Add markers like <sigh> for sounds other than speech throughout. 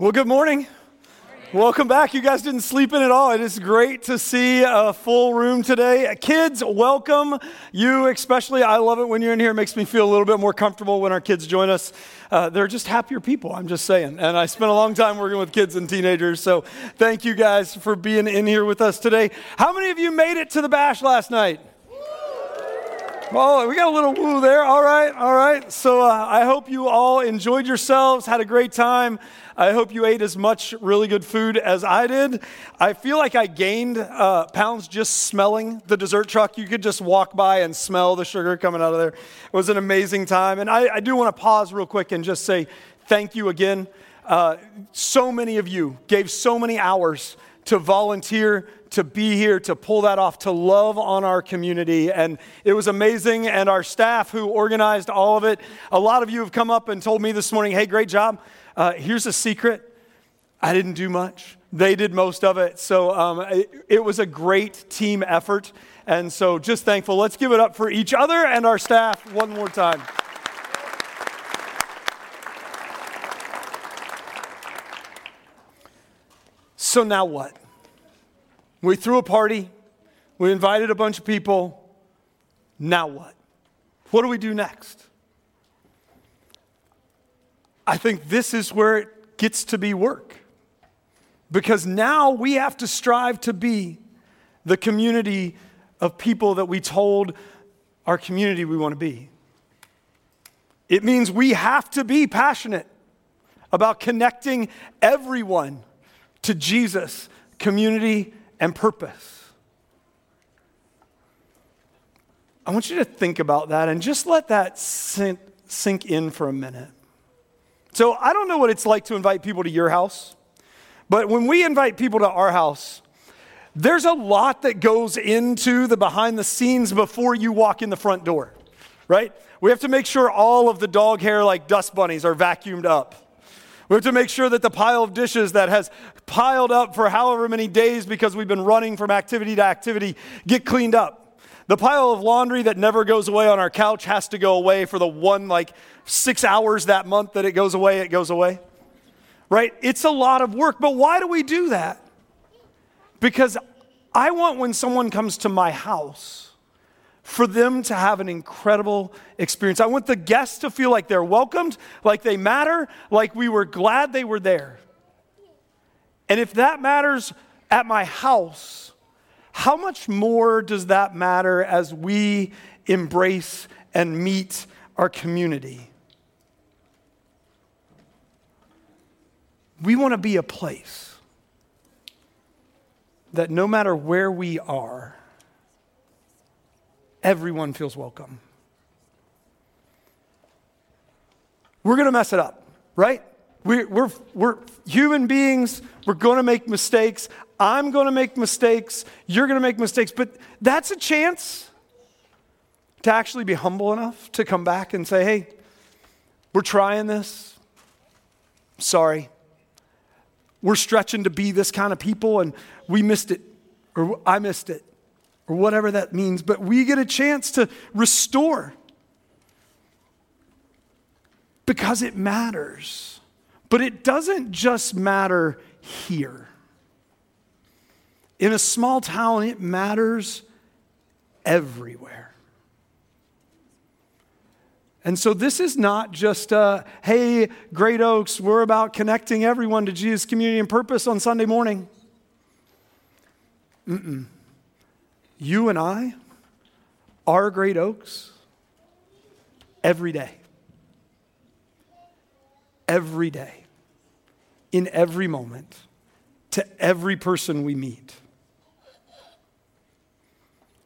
Well, good morning. Welcome back. You guys didn't sleep in at all. It is great to see a full room today. Kids, welcome. You especially, I love it when you're in here. It makes me feel a little bit more comfortable when our kids join us. Uh, they're just happier people, I'm just saying. And I spent a long time working with kids and teenagers. So thank you guys for being in here with us today. How many of you made it to the bash last night? Well, we got a little woo there. All right, all right. So uh, I hope you all enjoyed yourselves, had a great time. I hope you ate as much really good food as I did. I feel like I gained uh, pounds just smelling the dessert truck. You could just walk by and smell the sugar coming out of there. It was an amazing time. And I, I do want to pause real quick and just say thank you again. Uh, so many of you gave so many hours to volunteer to be here, to pull that off, to love on our community. And it was amazing. And our staff who organized all of it, a lot of you have come up and told me this morning, hey, great job. Uh, here's a secret I didn't do much. They did most of it. So um, it, it was a great team effort. And so just thankful. Let's give it up for each other and our staff one more time. So now what? We threw a party, we invited a bunch of people. Now what? What do we do next? I think this is where it gets to be work. Because now we have to strive to be the community of people that we told our community we want to be. It means we have to be passionate about connecting everyone to Jesus, community, and purpose. I want you to think about that and just let that sink, sink in for a minute. So, I don't know what it's like to invite people to your house, but when we invite people to our house, there's a lot that goes into the behind the scenes before you walk in the front door, right? We have to make sure all of the dog hair, like dust bunnies, are vacuumed up. We have to make sure that the pile of dishes that has piled up for however many days because we've been running from activity to activity get cleaned up. The pile of laundry that never goes away on our couch has to go away for the one, like six hours that month that it goes away, it goes away. Right? It's a lot of work. But why do we do that? Because I want when someone comes to my house, for them to have an incredible experience. I want the guests to feel like they're welcomed, like they matter, like we were glad they were there. And if that matters at my house, how much more does that matter as we embrace and meet our community? We want to be a place that no matter where we are, everyone feels welcome. We're going to mess it up, right? We're, we're, we're human beings. We're going to make mistakes. I'm going to make mistakes. You're going to make mistakes. But that's a chance to actually be humble enough to come back and say, hey, we're trying this. Sorry. We're stretching to be this kind of people and we missed it, or I missed it or whatever that means, but we get a chance to restore because it matters. But it doesn't just matter here. In a small town, it matters everywhere. And so this is not just, a, hey, Great Oaks, we're about connecting everyone to Jesus' community and purpose on Sunday morning. Mm-mm you and I are great oaks every day. Every day. In every moment. To every person we meet.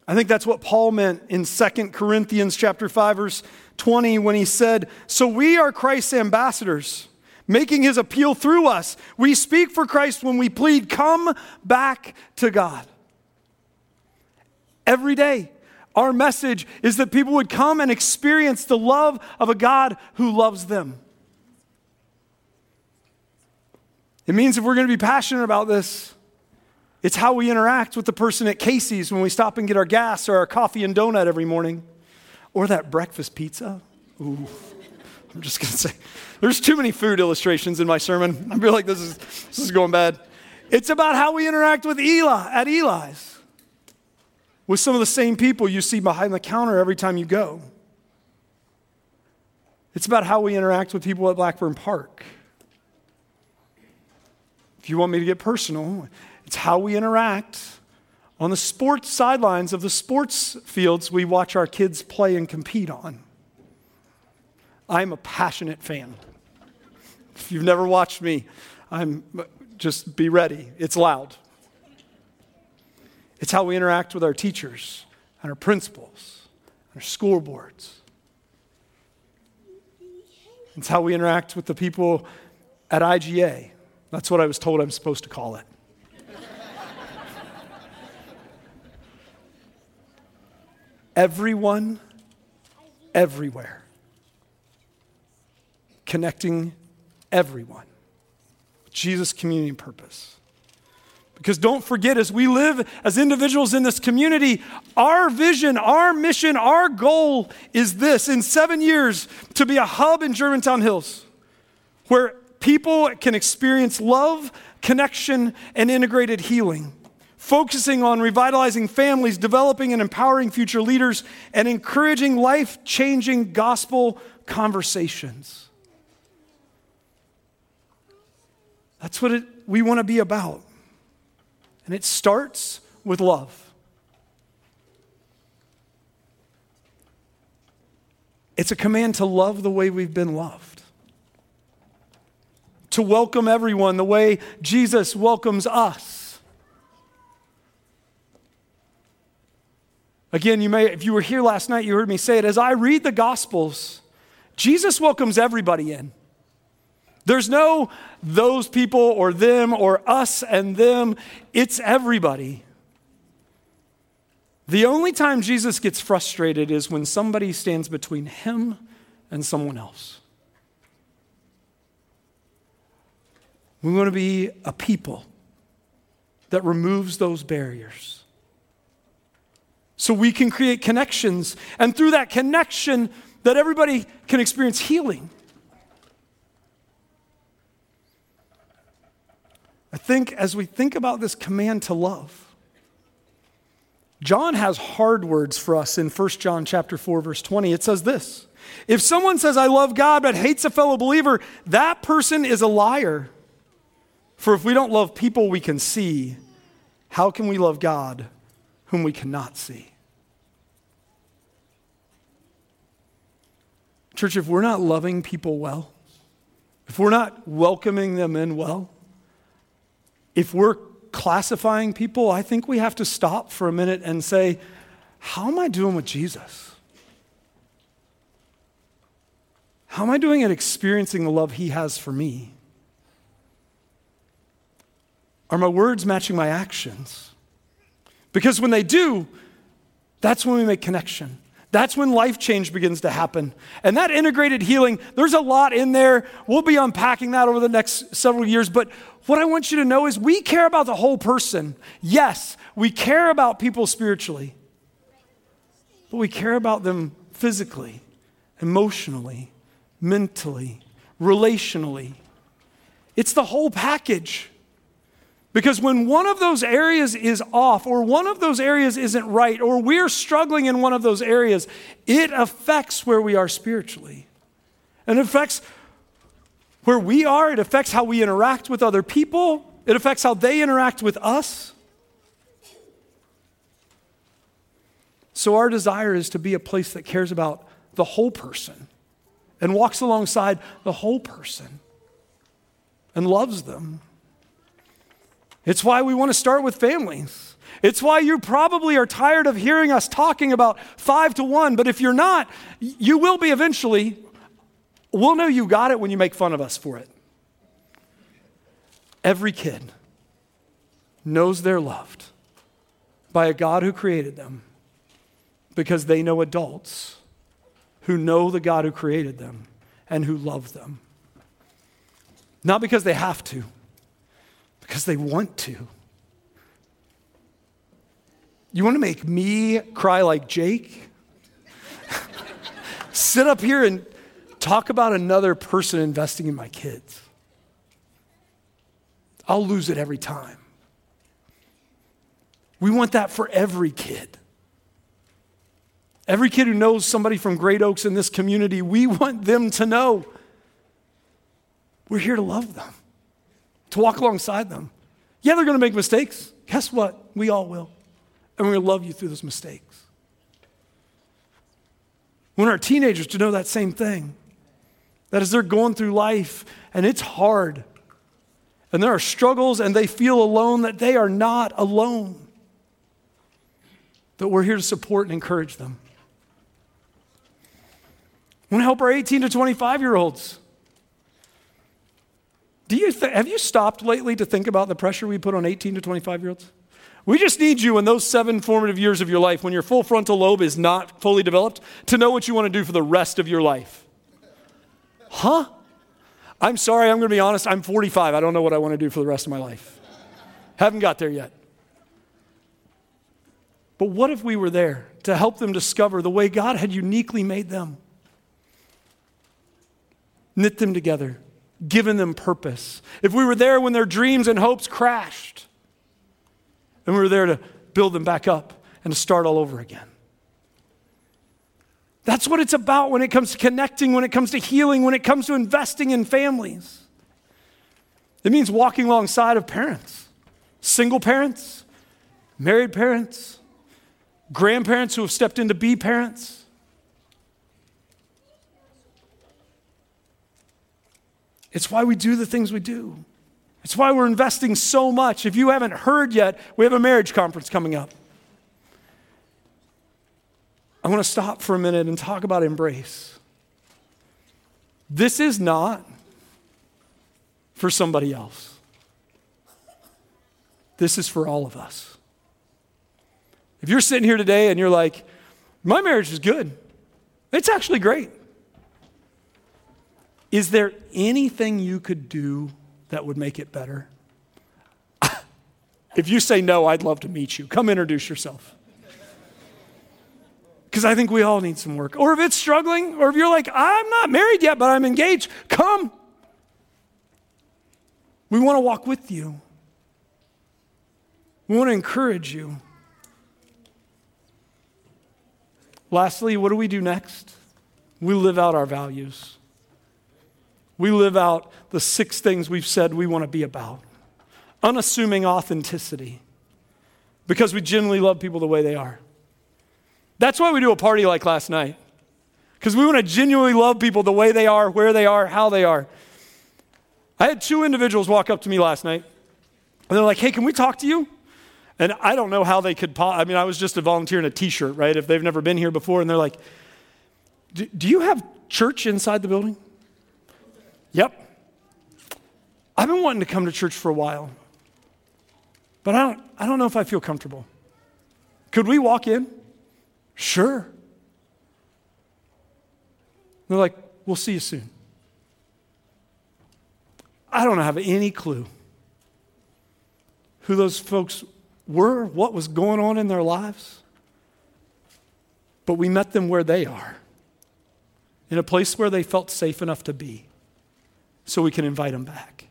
I think that's what Paul meant in 2 Corinthians chapter 5 verse 20 when he said, "So we are Christ's ambassadors, making his appeal through us. We speak for Christ when we plead, come back to God." Every day. Our message is that people would come and experience the love of a God who loves them. It means if we're going to be passionate about this, it's how we interact with the person at Casey's when we stop and get our gas or our coffee and donut every morning, or that breakfast pizza. Ooh, I'm just going to say, there's too many food illustrations in my sermon. I feel like this is, this is going bad. It's about how we interact with Eli at Eli's, with some of the same people you see behind the counter every time you go. It's about how we interact with people at Blackburn Park. If you want me to get personal, it's how we interact on the sports sidelines of the sports fields we watch our kids play and compete on. I'm a passionate fan. If you've never watched me, I'm just be ready. It's loud. It's how we interact with our teachers and our principals and our school boards. It's how we interact with the people at IGA. That's what I was told I'm supposed to call it. Everyone, everywhere. Connecting everyone. Jesus' community and purpose. Because don't forget, as we live as individuals in this community, our vision, our mission, our goal is this in seven years to be a hub in Germantown Hills where people can experience love, connection, and integrated healing focusing on revitalizing families, developing and empowering future leaders, and encouraging life changing gospel conversations. That's what it, we want to be about. And it starts with love. It's a command to love the way we've been loved, to welcome everyone the way Jesus welcomes us. Again, you may, if you were here last night, you heard me say it. As I read the Gospels, Jesus welcomes everybody in. There's no those people or them or us and them, it's everybody. The only time Jesus gets frustrated is when somebody stands between him and someone else. We want to be a people that removes those barriers so we can create connections. And through that connection, that everybody can experience healing. I think as we think about this command to love, John has hard words for us in 1 John chapter 4 verse 20. It says this: If someone says I love God but hates a fellow believer, that person is a liar. For if we don't love people we can see, how can we love God whom we cannot see. Church, if we're not loving people well, if we're not welcoming them in well, if we're classifying people, I think we have to stop for a minute and say, How am I doing with Jesus? How am I doing at experiencing the love he has for me? Are my words matching my actions? Because when they do, that's when we make connection. That's when life change begins to happen. And that integrated healing, there's a lot in there. We'll be unpacking that over the next several years. But what I want you to know is we care about the whole person. Yes, we care about people spiritually, but we care about them physically, emotionally, mentally, relationally. It's the whole package. Because when one of those areas is off, or one of those areas isn't right, or we're struggling in one of those areas, it affects where we are spiritually. And it affects where we are, it affects how we interact with other people, it affects how they interact with us. So, our desire is to be a place that cares about the whole person and walks alongside the whole person and loves them. It's why we want to start with families. It's why you probably are tired of hearing us talking about five to one, but if you're not, you will be eventually. We'll know you got it when you make fun of us for it. Every kid knows they're loved by a God who created them because they know adults who know the God who created them and who love them. Not because they have to because they want to. You want to make me cry like Jake? <laughs> Sit up here and Talk about another person investing in my kids. I'll lose it every time. We want that for every kid. Every kid who knows somebody from Great Oaks in this community, we want them to know we're here to love them, to walk alongside them. Yeah, they're going to make mistakes. Guess what? We all will. And we're going to love you through those mistakes. Want our teenagers to know that same thing. That as they're going through life and it's hard, and there are struggles and they feel alone, that they are not alone. That we're here to support and encourage them. We want to help our 18 to 25 year olds. Do you th- have you stopped lately to think about the pressure we put on 18 to 25 year olds? We just need you in those seven formative years of your life when your full frontal lobe is not fully developed to know what you want to do for the rest of your life. Huh? I'm sorry, I'm going to be honest. I'm 45. I don't know what I want to do for the rest of my life. Haven't got there yet. But what if we were there to help them discover the way God had uniquely made them? Knit them together, given them purpose. If we were there when their dreams and hopes crashed, and we were there to build them back up and to start all over again. That's what it's about when it comes to connecting, when it comes to healing, when it comes to investing in families. It means walking alongside of parents, single parents, married parents, grandparents who have stepped in to be parents. It's why we do the things we do. It's why we're investing so much. If you haven't heard yet, we have a marriage conference coming up. I want to stop for a minute and talk about embrace. This is not for somebody else, this is for all of us. If you're sitting here today and you're like, my marriage is good, it's actually great. Is there anything you could do that would make it better? <laughs> if you say no, I'd love to meet you. Come introduce yourself because I think we all need some work. Or if it's struggling, or if you're like, I'm not married yet, but I'm engaged, come. We want to walk with you, we want to encourage you. Lastly, what do we do next? We live out our values. We live out the six things we've said we want to be about. Unassuming authenticity, because we genuinely love people the way they are. That's why we do a party like last night. Because we want to genuinely love people the way they are, where they are, how they are. I had two individuals walk up to me last night, and they're like, hey, can we talk to you? And I don't know how they could, I mean, I was just a volunteer in a t shirt, right? If they've never been here before, and they're like, do you have church inside the building? Yep. I've been wanting to come to church for a while, but I don't, I don't know if I feel comfortable. Could we walk in? Sure. They're like, We'll see you soon. I don't have any clue who those folks were, what was going on in their lives. But we met them where they are, in a place where they felt safe enough to be, so we can invite them back.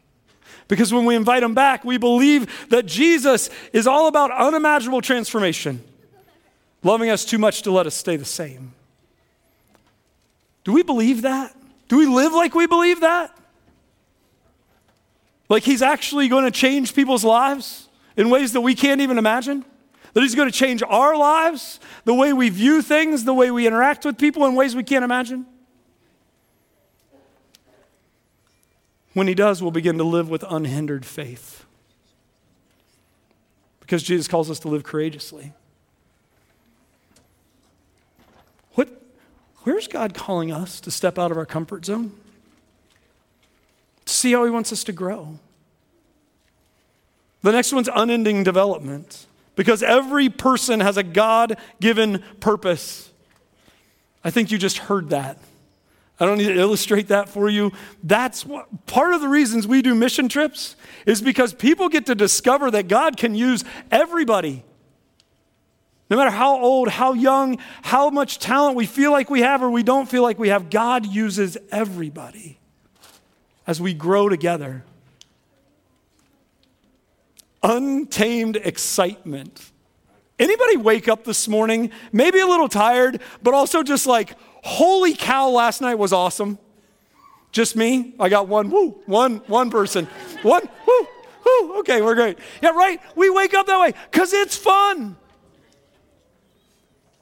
Because when we invite them back, we believe that Jesus is all about unimaginable transformation loving us too much to let us stay the same. Do we believe that? Do we live like we believe that? Like he's actually going to change people's lives in ways that we can't even imagine? That he's going to change our lives, the way we view things, the way we interact with people in ways we can't imagine? When he does, we'll begin to live with unhindered faith. Because Jesus calls us to live courageously. What, Where's God calling us to step out of our comfort zone? To see how He wants us to grow. The next one's unending development because every person has a God given purpose. I think you just heard that. I don't need to illustrate that for you. That's what, part of the reasons we do mission trips is because people get to discover that God can use everybody. No matter how old, how young, how much talent we feel like we have or we don't feel like we have, God uses everybody as we grow together. Untamed excitement. Anybody wake up this morning, maybe a little tired, but also just like, holy cow, last night was awesome? Just me? I got one, woo, one, one person. One, woo, woo, okay, we're great. Yeah, right? We wake up that way because it's fun.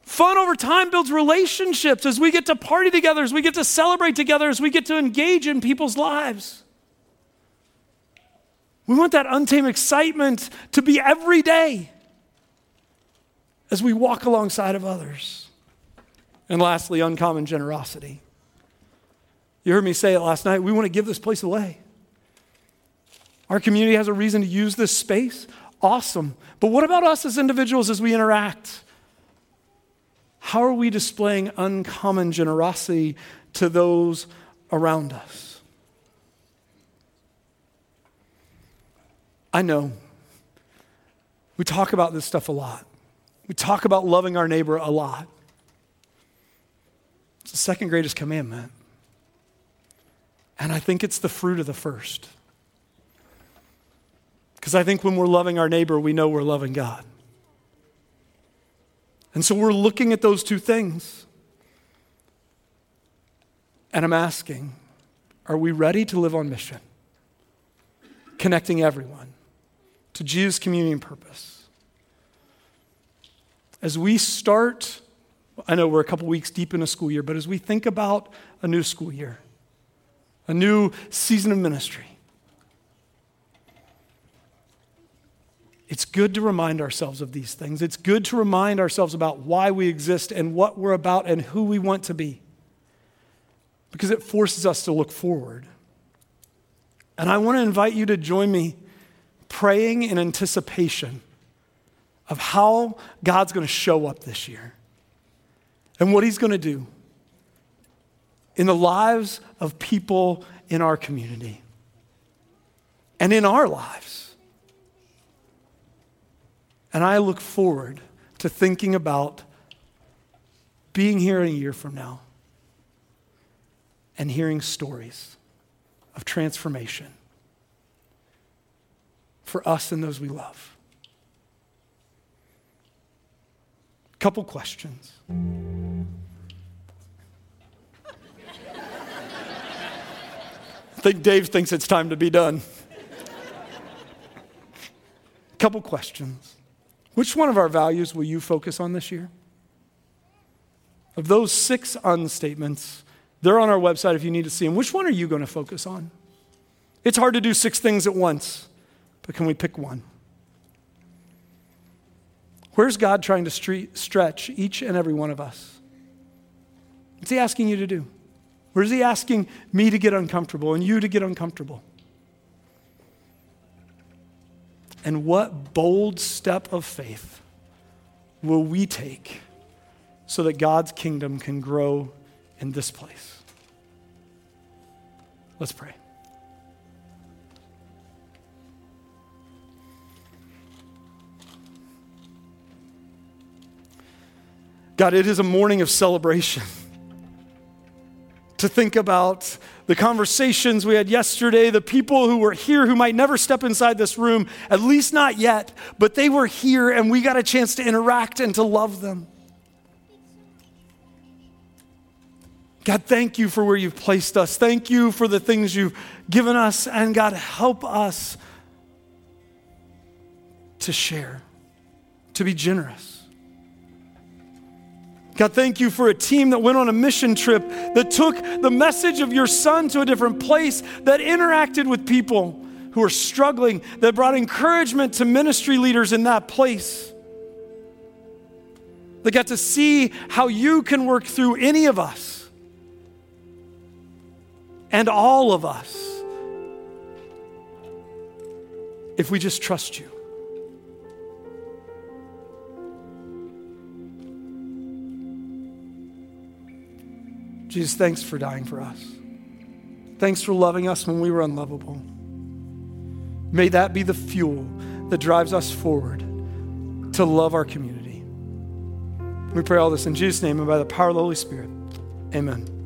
Fun over time builds relationships as we get to party together, as we get to celebrate together, as we get to engage in people's lives. We want that untamed excitement to be every day as we walk alongside of others. And lastly, uncommon generosity. You heard me say it last night. We want to give this place away. Our community has a reason to use this space. Awesome. But what about us as individuals as we interact? How are we displaying uncommon generosity to those around us? I know we talk about this stuff a lot. We talk about loving our neighbor a lot. It's the second greatest commandment. And I think it's the fruit of the first. Because I think when we're loving our neighbor, we know we're loving God. And so we're looking at those two things. And I'm asking, are we ready to live on mission? Connecting everyone to Jesus' communion purpose. As we start, I know we're a couple weeks deep in a school year, but as we think about a new school year, a new season of ministry. It's good to remind ourselves of these things. It's good to remind ourselves about why we exist and what we're about and who we want to be. Because it forces us to look forward. And I want to invite you to join me praying in anticipation of how God's going to show up this year and what He's going to do in the lives of people in our community and in our lives. And I look forward to thinking about being here a year from now and hearing stories of transformation for us and those we love. Couple questions. I think Dave thinks it's time to be done. Couple questions. Which one of our values will you focus on this year? Of those six unstatements, they're on our website if you need to see them. Which one are you going to focus on? It's hard to do six things at once, but can we pick one? Where's God trying to stretch each and every one of us? What's He asking you to do? Where's he asking me to get uncomfortable and you to get uncomfortable? And what bold step of faith will we take so that God's kingdom can grow in this place? Let's pray. God, it is a morning of celebration to think about the conversations we had yesterday, the people who were here who might never step inside this room, at least not yet, but they were here and we got a chance to interact and to love them. God, thank you for where you've placed us. Thank you for the things you've given us. And God, help us to share, to be generous. God, thank you for a team that went on a mission trip that took the message of your son to a different place, that interacted with people who are struggling, that brought encouragement to ministry leaders in that place. They got to see how you can work through any of us and all of us if we just trust you. Jesus, thanks for dying for us. Thanks for loving us when we were unlovable. May that be the fuel that drives us forward to love our community. We pray all this in Jesus' name and by the power of the Holy Spirit. Amen.